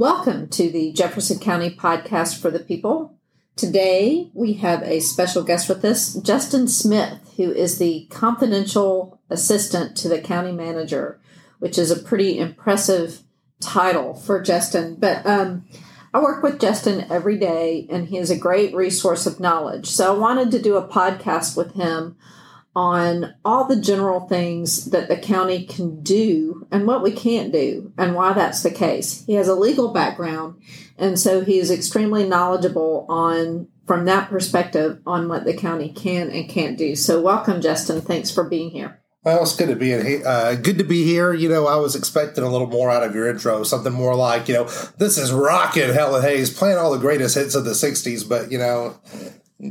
Welcome to the Jefferson County Podcast for the People. Today we have a special guest with us, Justin Smith, who is the confidential assistant to the county manager, which is a pretty impressive title for Justin. But um, I work with Justin every day, and he is a great resource of knowledge. So I wanted to do a podcast with him on all the general things that the county can do and what we can't do and why that's the case. He has a legal background and so he is extremely knowledgeable on from that perspective on what the county can and can't do. So welcome Justin, thanks for being here. Well, it's good to be in uh, good to be here. You know, I was expecting a little more out of your intro, something more like, you know, this is rocking Helen Hays playing all the greatest hits of the '60s, but you know,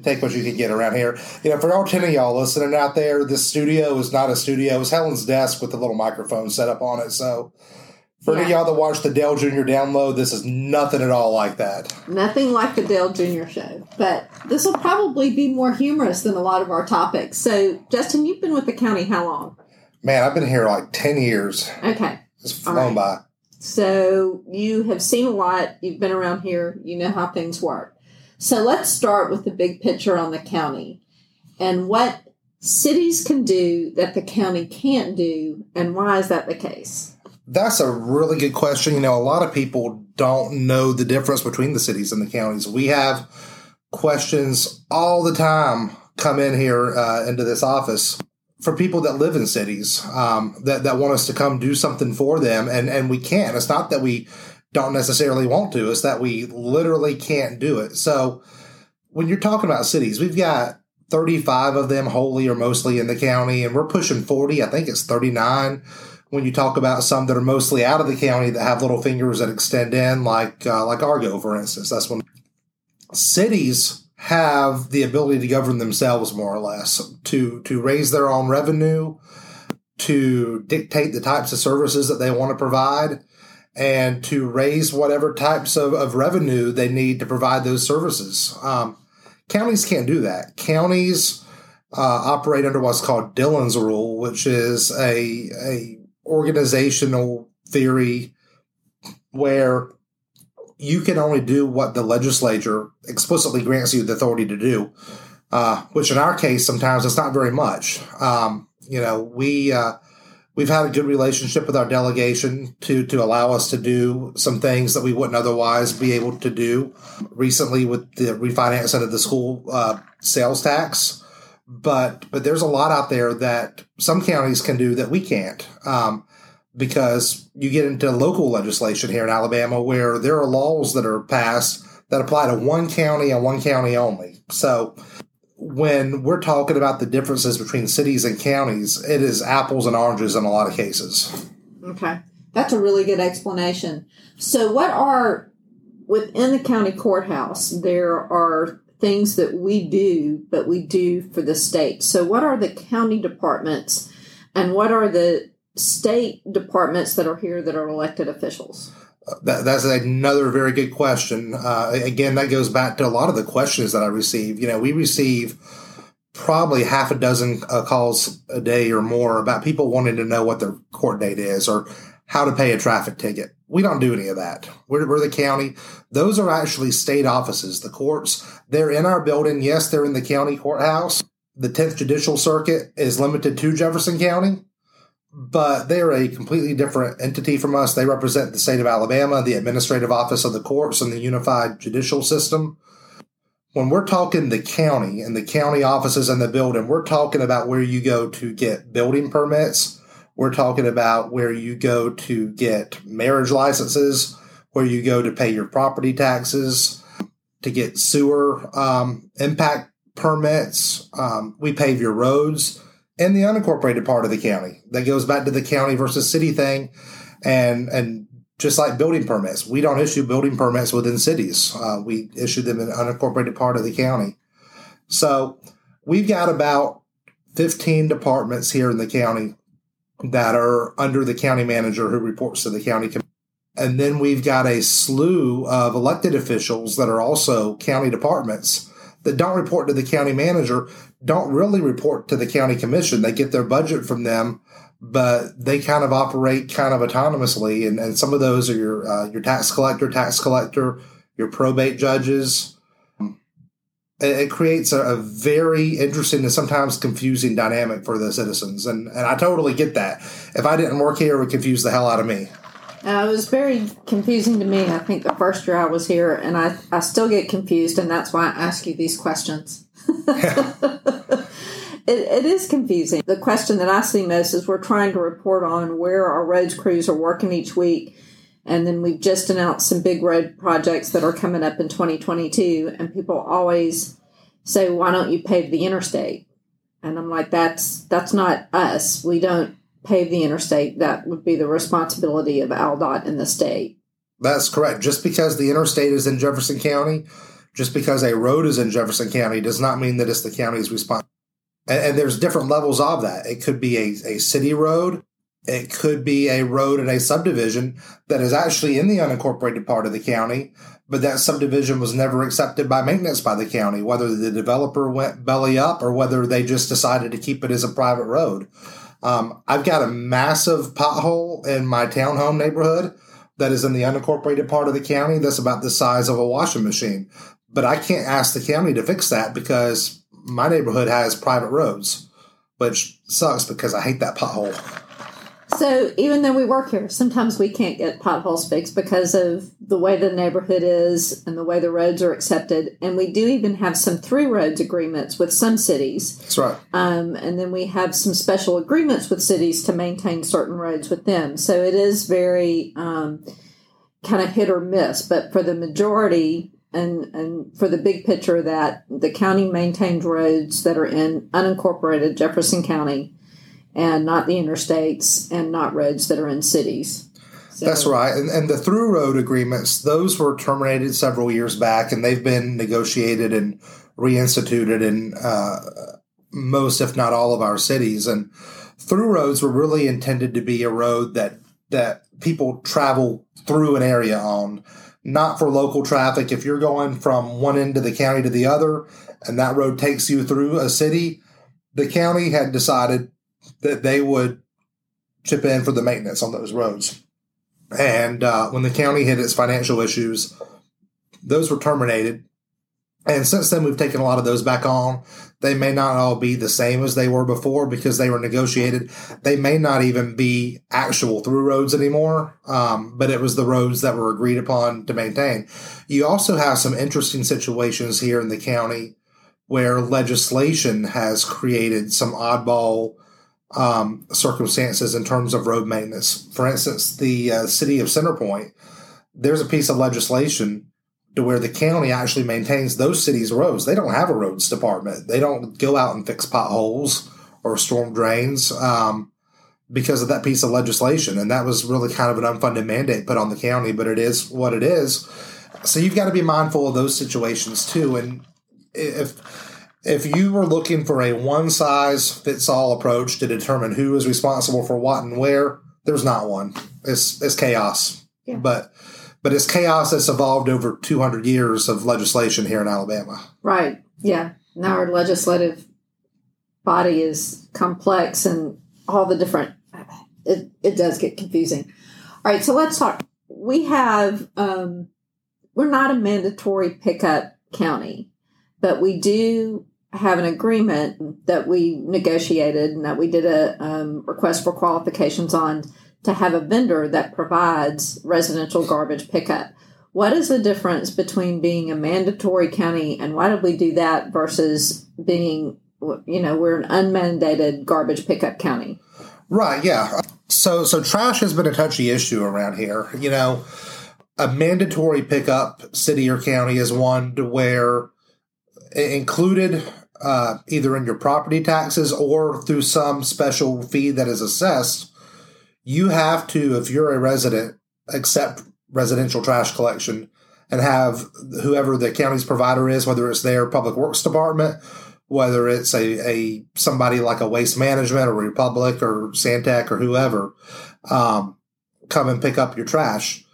take what you can get around here. You know, for all 10 of y'all listening out there, this studio is not a studio. It's Helen's desk with a little microphone set up on it. So for yeah. any y'all that watch the Dale Jr. download, this is nothing at all like that. Nothing like the Dale Jr. show. But this will probably be more humorous than a lot of our topics. So, Justin, you've been with the county how long? Man, I've been here like 10 years. Okay. It's flown right. by. So, you have seen a lot. You've been around here. You know how things work. So let's start with the big picture on the county and what cities can do that the county can't do, and why is that the case? That's a really good question. You know, a lot of people don't know the difference between the cities and the counties. We have questions all the time come in here uh, into this office for people that live in cities um, that, that want us to come do something for them, and, and we can't. It's not that we don't necessarily want to. It's that we literally can't do it. So when you're talking about cities, we've got 35 of them wholly or mostly in the county, and we're pushing 40. I think it's 39 when you talk about some that are mostly out of the county that have little fingers that extend in, like uh, like Argo, for instance. That's when cities have the ability to govern themselves more or less to to raise their own revenue, to dictate the types of services that they want to provide, and to raise whatever types of, of revenue they need to provide those services. Um, counties can't do that. Counties uh, operate under what's called Dillon's rule, which is a, a organizational theory where you can only do what the legislature explicitly grants you the authority to do. Uh, which in our case, sometimes it's not very much. Um, you know, we uh, we've had a good relationship with our delegation to to allow us to do some things that we wouldn't otherwise be able to do. Recently, with the refinancing of the school uh, sales tax, but but there's a lot out there that some counties can do that we can't. Um, because you get into local legislation here in Alabama where there are laws that are passed that apply to one county and one county only. So when we're talking about the differences between cities and counties, it is apples and oranges in a lot of cases. Okay. That's a really good explanation. So, what are within the county courthouse? There are things that we do, but we do for the state. So, what are the county departments and what are the state departments that are here that are elected officials? That, that's another very good question. Uh, again, that goes back to a lot of the questions that I receive. You know, we receive probably half a dozen uh, calls a day or more about people wanting to know what their court date is or how to pay a traffic ticket. We don't do any of that. We're, we're the county. Those are actually state offices. The courts, they're in our building. Yes, they're in the county courthouse. The 10th Judicial Circuit is limited to Jefferson County but they're a completely different entity from us. They represent the state of Alabama, the administrative office of the courts, and the unified judicial system. When we're talking the county and the county offices and the building, we're talking about where you go to get building permits. We're talking about where you go to get marriage licenses, where you go to pay your property taxes, to get sewer um, impact permits. Um, we pave your roads and the unincorporated part of the county. That goes back to the county versus city thing, and and just like building permits, we don't issue building permits within cities. Uh, we issue them in the unincorporated part of the county. So we've got about 15 departments here in the county that are under the county manager who reports to the county. And then we've got a slew of elected officials that are also county departments that don't report to the county manager don't really report to the county commission. They get their budget from them, but they kind of operate kind of autonomously. And, and some of those are your uh, your tax collector, tax collector, your probate judges. It, it creates a, a, very interesting and sometimes confusing dynamic for the citizens, and and I totally get that. If I didn't work here, it would confuse the hell out of me. Uh, it was very confusing to me. I think the first year I was here, and I, I still get confused, and that's why I ask you these questions. it, it is confusing. The question that I see most is we're trying to report on where our roads crews are working each week. And then we've just announced some big road projects that are coming up in 2022. And people always say, why don't you pave the interstate? And I'm like, that's that's not us. We don't pave the interstate, that would be the responsibility of ALDOT in the state. That's correct. Just because the interstate is in Jefferson County, just because a road is in Jefferson County, does not mean that it's the county's responsibility. And, and, there's different levels of that. It could be a, a city road, it could be a road in a subdivision that is actually in the unincorporated part of the county, but that subdivision was never accepted by maintenance by the county, whether the developer went belly up or whether they just decided to keep it as a private road. Um, I've got a massive pothole in my townhome neighborhood that is in the unincorporated part of the county that's about the size of a washing machine. But I can't ask the county to fix that because my neighborhood has private roads, which sucks because I hate that pothole. So even though we work here, sometimes we can't get potholes fixed because of the way the neighborhood is and the way the roads are accepted. And we do even have some through roads agreements with some cities. That's right. Um, and then we have some special agreements with cities to maintain certain roads with them. So it is very um, kind of hit or miss. But for the majority, and and for the big picture that the county maintains roads that are in unincorporated Jefferson County and not the interstates and not roads that are in cities. So, That's right. And, and the through road agreements, those were terminated several years back and they've been negotiated and reinstituted in uh, most, if not all, of our cities. And through roads were really intended to be a road that, that people travel through an area on, not for local traffic. If you're going from one end of the county to the other and that road takes you through a city, the county had decided that they would chip in for the maintenance on those roads. And uh, when the county hit its financial issues, those were terminated. And since then, we've taken a lot of those back on. They may not all be the same as they were before because they were negotiated. They may not even be actual through roads anymore, um, but it was the roads that were agreed upon to maintain. You also have some interesting situations here in the county where legislation has created some oddball um, circumstances in terms of road maintenance. For instance, the uh, city of Centerpoint, there's a piece of legislation to where the county actually maintains those cities' roads. They don't have a roads department. They don't go out and fix potholes or storm drains um, because of that piece of legislation. And that was really kind of an unfunded mandate put on the county, but it is what it is. So you've got to be mindful of those situations too. And if if you were looking for a one size fits all approach to determine who is responsible for what and where, there's not one. It's it's chaos. Yeah. But but it's chaos that's evolved over 200 years of legislation here in Alabama. Right. Yeah. Now our legislative body is complex and all the different it, it does get confusing. All right, so let's talk. We have um we're not a mandatory pickup county, but we do have an agreement that we negotiated and that we did a um, request for qualifications on to have a vendor that provides residential garbage pickup. What is the difference between being a mandatory county and why did we do that versus being, you know, we're an unmandated garbage pickup county? Right. Yeah. So, so trash has been a touchy issue around here. You know, a mandatory pickup city or county is one to where included uh, either in your property taxes or through some special fee that is assessed, you have to, if you're a resident, accept residential trash collection and have whoever the county's provider is, whether it's their public works department, whether it's a, a somebody like a waste management or Republic or Santek or whoever, um, come and pick up your trash.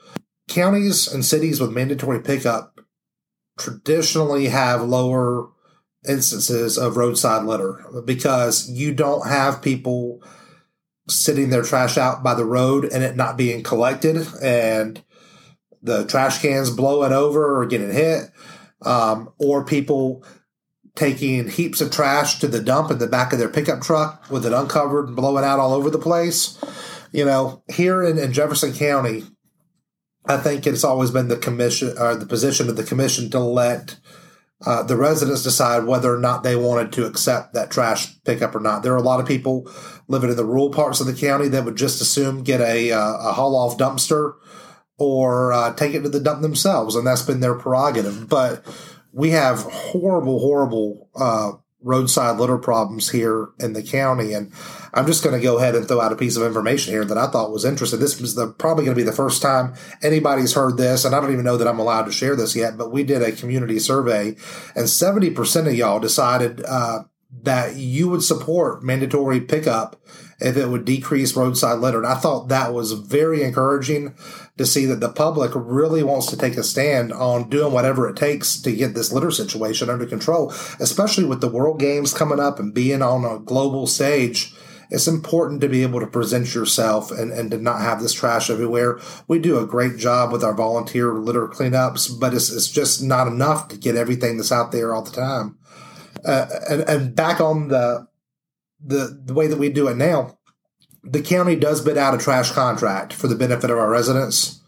Counties and cities with mandatory pickup traditionally have lower instances of roadside litter because you don't have people sitting their trash out by the road and it not being collected and the trash cans blowing over or getting hit, um, or people taking heaps of trash to the dump in the back of their pickup truck with it uncovered and blowing out all over the place. You know, here in, in Jefferson County, I think it's always been the commission or the position of the commission to let uh, the residents decide whether or not they wanted to accept that trash pickup or not. There are a lot of people living in the rural parts of the county that would just assume get a, uh, a haul off dumpster or uh, take it to the dump themselves, and that's been their prerogative. But we have horrible, horrible uh, roadside litter problems here in the county. And I'm just going to go ahead and throw out a piece of information here that I thought was interesting. This was the, probably going to be the first time anybody's heard this. And I don't even know that I'm allowed to share this yet, but we did a community survey and 70% of y'all decided, uh, that you would support mandatory pickup if it would decrease roadside litter. And I thought that was very encouraging to see that the public really wants to take a stand on doing whatever it takes to get this litter situation under control, especially with the World Games coming up and being on a global stage. It's important to be able to present yourself and, and to not have this trash everywhere. We do a great job with our volunteer litter cleanups, but it's, it's just not enough to get everything that's out there all the time. Uh, and, and back on the, the the way that we do it now, the county does bid out a trash contract for the benefit of our residents.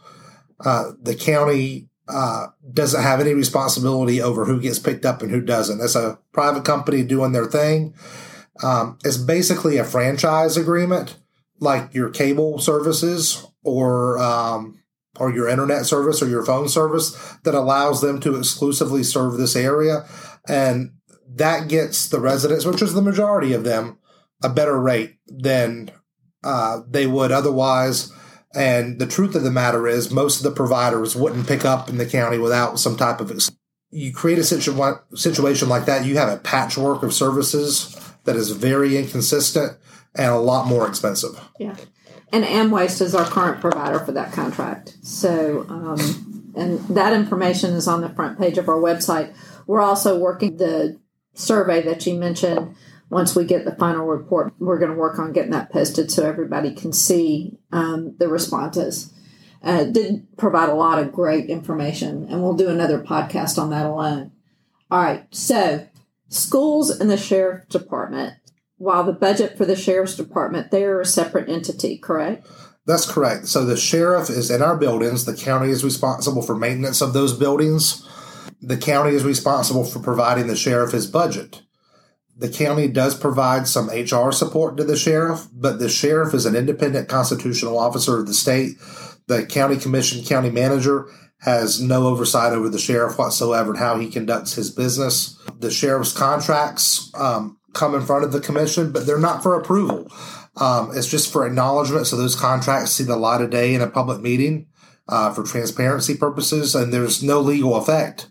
Uh, the county uh, doesn't have any responsibility over who gets picked up and who doesn't. It's a private company doing their thing. Um, it's basically a franchise agreement, like your cable services or um, or your internet service or your phone service that allows them to exclusively serve this area, and that gets the residents, which is the majority of them, a better rate than uh, they would otherwise. And the truth of the matter is, most of the providers wouldn't pick up in the county without some type of. Ex- you create a situ- situation like that, you have a patchwork of services that is very inconsistent and a lot more expensive. Yeah. And Amwaste is our current provider for that contract. So, um, and that information is on the front page of our website. We're also working the survey that you mentioned once we get the final report, we're going to work on getting that posted so everybody can see um, the responses. Uh, did provide a lot of great information, and we'll do another podcast on that alone. All right, so schools and the sheriff department. While the budget for the sheriff's department, they're a separate entity, correct? That's correct. So the sheriff is in our buildings. The county is responsible for maintenance of those buildings. The county is responsible for providing the sheriff his budget the county does provide some HR support to the sheriff, but the sheriff is an independent constitutional officer of the state. The county commission, county manager has no oversight over the sheriff whatsoever and how he conducts his business. The sheriff's contracts um, come in front of the commission, but they're not for approval. Um, it's just for acknowledgement, so those contracts see the light of day in a public meeting uh, for transparency purposes, and there's no legal effect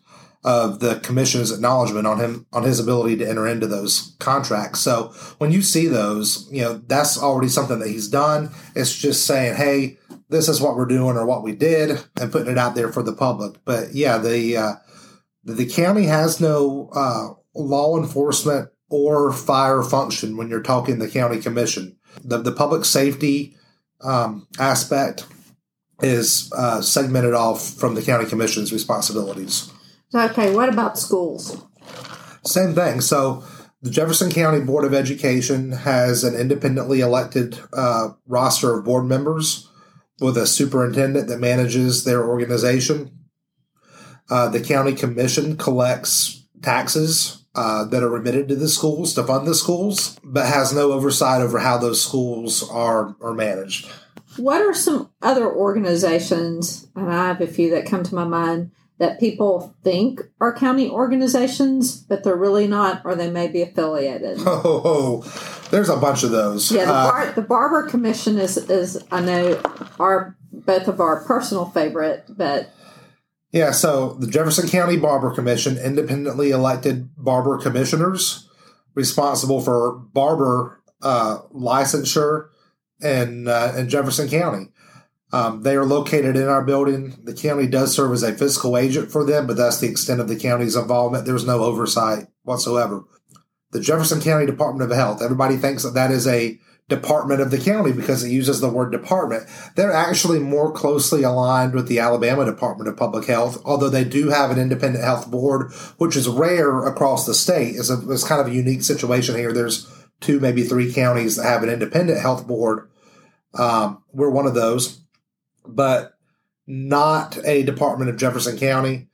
of the commission's acknowledgement on him on his ability to enter into those contracts. So when you see those, you know that's already something that he's done. It's just saying, "Hey, this is what we're doing or what we did," and putting it out there for the public. But yeah, the uh, the county has no uh, law enforcement or fire function when you're talking the county commission. The the public safety um, aspect is uh, segmented off from the county commission's responsibilities. Okay, what about schools? Same thing. So the Jefferson County Board of Education has an independently elected uh, roster of board members with a superintendent that manages their organization. Uh, the county commission collects taxes uh, that are remitted to the schools to fund the schools, but has no oversight over how those schools are, are managed. What are some other organizations, and I have a few that come to my mind, that people think are county organizations, but they're really not, or they may be affiliated. Oh, there's a bunch of those. Yeah, the, uh, the Barber Commission is, is I know, are both of our personal favorite, but. Yeah, so the Jefferson County Barber Commission, independently elected barber commissioners responsible for barber uh, licensure in, uh, in Jefferson County. Um, they are located in our building. The county does serve as a fiscal agent for them, but that's the extent of the county's involvement. There's no oversight whatsoever. The Jefferson County Department of Health, everybody thinks that that is a department of the county because it uses the word department. They're actually more closely aligned with the Alabama Department of Public Health, although they do have an independent health board, which is rare across the state. It's, a, it's kind of a unique situation here. There's two, maybe three counties that have an independent health board. Um, we're one of those, but not a department of Jefferson County.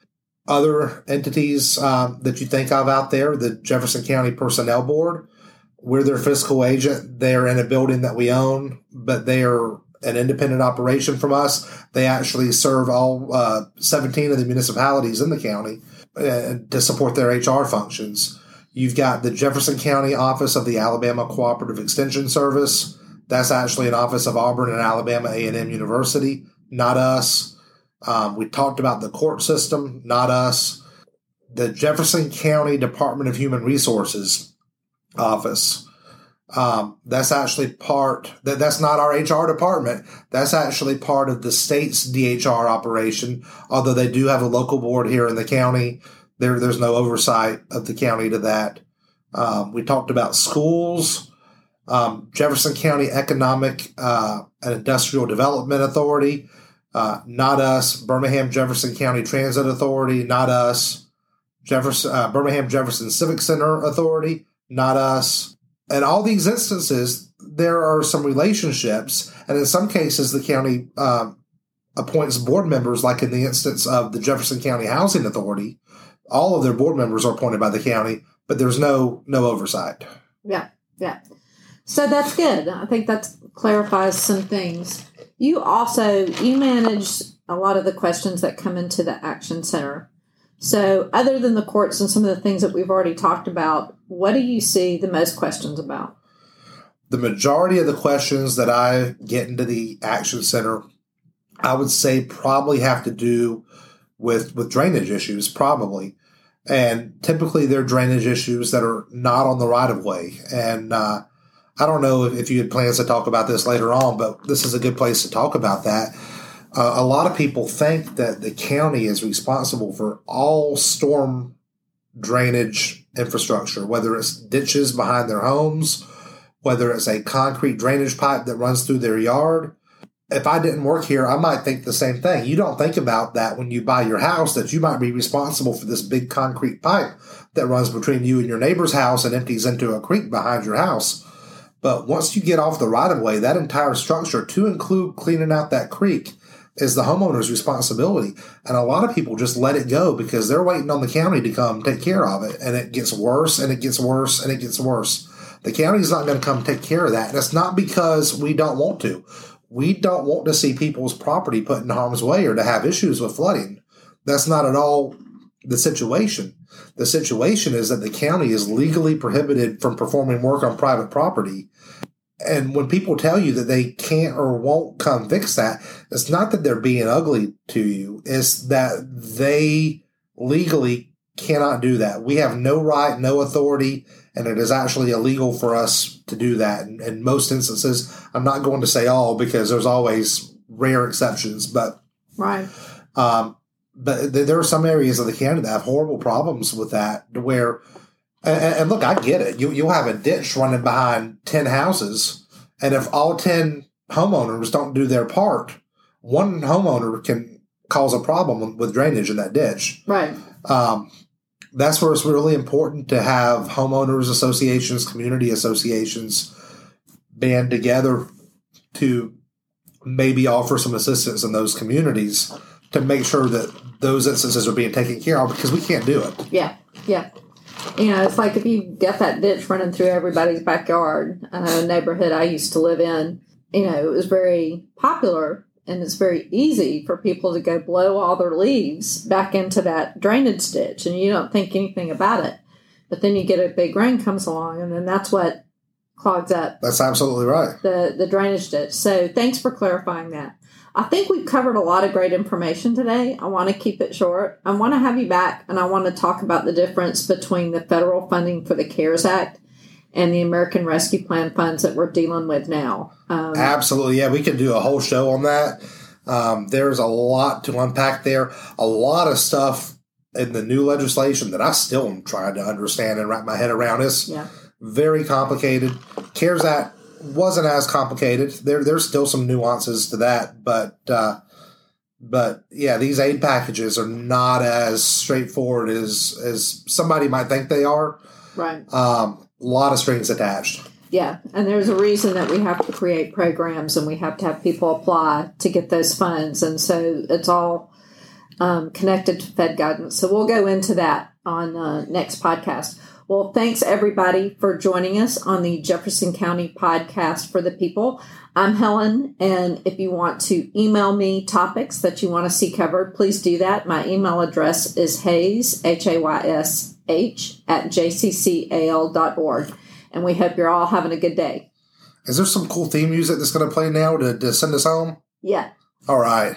Other entities um, that you think of out there, the Jefferson County Personnel Board, we're their fiscal agent. They're in a building that we own, but they are an independent operation from us. They actually serve all uh, 17 of the municipalities in the county uh, to support their HR functions. You've got the Jefferson County office of the Alabama Cooperative Extension Service. That's actually an office of Auburn and Alabama A&M University, not us. Um, we talked about the court system, not us. The Jefferson County Department of Human Resources office. Um, that's actually part that that's not our HR department. That's actually part of the state's DHR operation. Although they do have a local board here in the county, there there's no oversight of the county to that. Um, we talked about schools, um, Jefferson County Economic uh, and Industrial Development Authority, uh, not us. Birmingham Jefferson County Transit Authority, not us. Jefferson uh, Birmingham Jefferson Civic Center Authority, not us. In all these instances, there are some relationships, and in some cases, the county um, appoints board members, like in the instance of the Jefferson County Housing Authority. All of their board members are appointed by the county, but there's no no oversight. Yeah, yeah. So that's good. I think that clarifies some things. You also you manage a lot of the questions that come into the action center. So, other than the courts and some of the things that we've already talked about, what do you see the most questions about? The majority of the questions that I get into the Action Center, I would say probably have to do with with drainage issues, probably, and typically they're drainage issues that are not on the right of way. And uh, I don't know if, you had plans to talk about this later on, but this is a good place to talk about that uh, a lot of people think that the county is responsible for all storm drainage infrastructure, whether it's ditches behind their homes, whether it's a concrete drainage pipe that runs through their yard. If I didn't work here, I might think the same thing. You don't think about that when you buy your house, that you might be responsible for this big concrete pipe that runs between you and your neighbor's house and empties into a creek behind your house. But once you get off the right of way, that entire structure, to include cleaning out that creek, is the homeowner's responsibility. And a lot of people just let it go because they're waiting on the county to come take care of it. And it gets worse and it gets worse and it gets worse. The county's not going to come take care of that. And it's not because we don't want to. We don't want to see people's property put in harm's way or to have issues with flooding. That's not at all the situation. The situation is that the county is legally prohibited from performing work on private property and when people tell you that they can't or won't come fix that, it's not that they're being ugly to you. It's that they legally cannot do that. We have no right, no authority, and it is actually illegal for us to do that. In, in most instances, I'm not going to say all because there's always rare exceptions, but right. Um, but there are some areas of the county that have horrible problems with that, where and, and, look, I get it. You you'll have a ditch running behind ten houses, and if all ten homeowners don't do their part, one homeowner can cause a problem with drainage in that ditch. Right. Um, that's where it's really important to have homeowners associations, community associations band together to maybe offer some assistance in those communities to make sure that those instances are being taken care of because we can't do it. Yeah, yeah you know, it's like if you get that ditch running through everybody's backyard. A neighborhood I used to live in, you know, it was very popular and it's very easy for people to go blow all their leaves back into that drainage ditch and you don't think anything about it. But then you get a big rain comes along and then that's what clogs up. That's absolutely right. The the drainage ditch. So thanks for clarifying that. I think we've covered a lot of great information today. I want to keep it short. I want to have you back and I want to talk about the difference between the federal funding for the CARES Act and the American Rescue Plan funds that we're dealing with now. Um, Absolutely. Yeah, we could do a whole show on that. Um, there's a lot to unpack there, a lot of stuff in the new legislation that I still am trying to understand and wrap my head around. It's yeah. very complicated. CARES Act wasn't as complicated. There there's still some nuances to that, but uh, but yeah, these aid packages are not as straightforward as as somebody might think they are. Right. Um, a lot of strings attached. Yeah, and there's a reason that we have to create programs and we have to have people apply to get those funds, and so it's all um, connected to Fed guidance. So we'll go into that on uh, next podcast. Well, thanks everybody for joining us on the Jefferson County podcast for the people. I'm Helen, and if you want to email me topics that you want to see covered, please do that. My email address is Hays, H A Y S H, at jccal.org. And we hope you're all having a good day. Is there some cool theme music that's going to play now to, to send us home? Yeah. All right.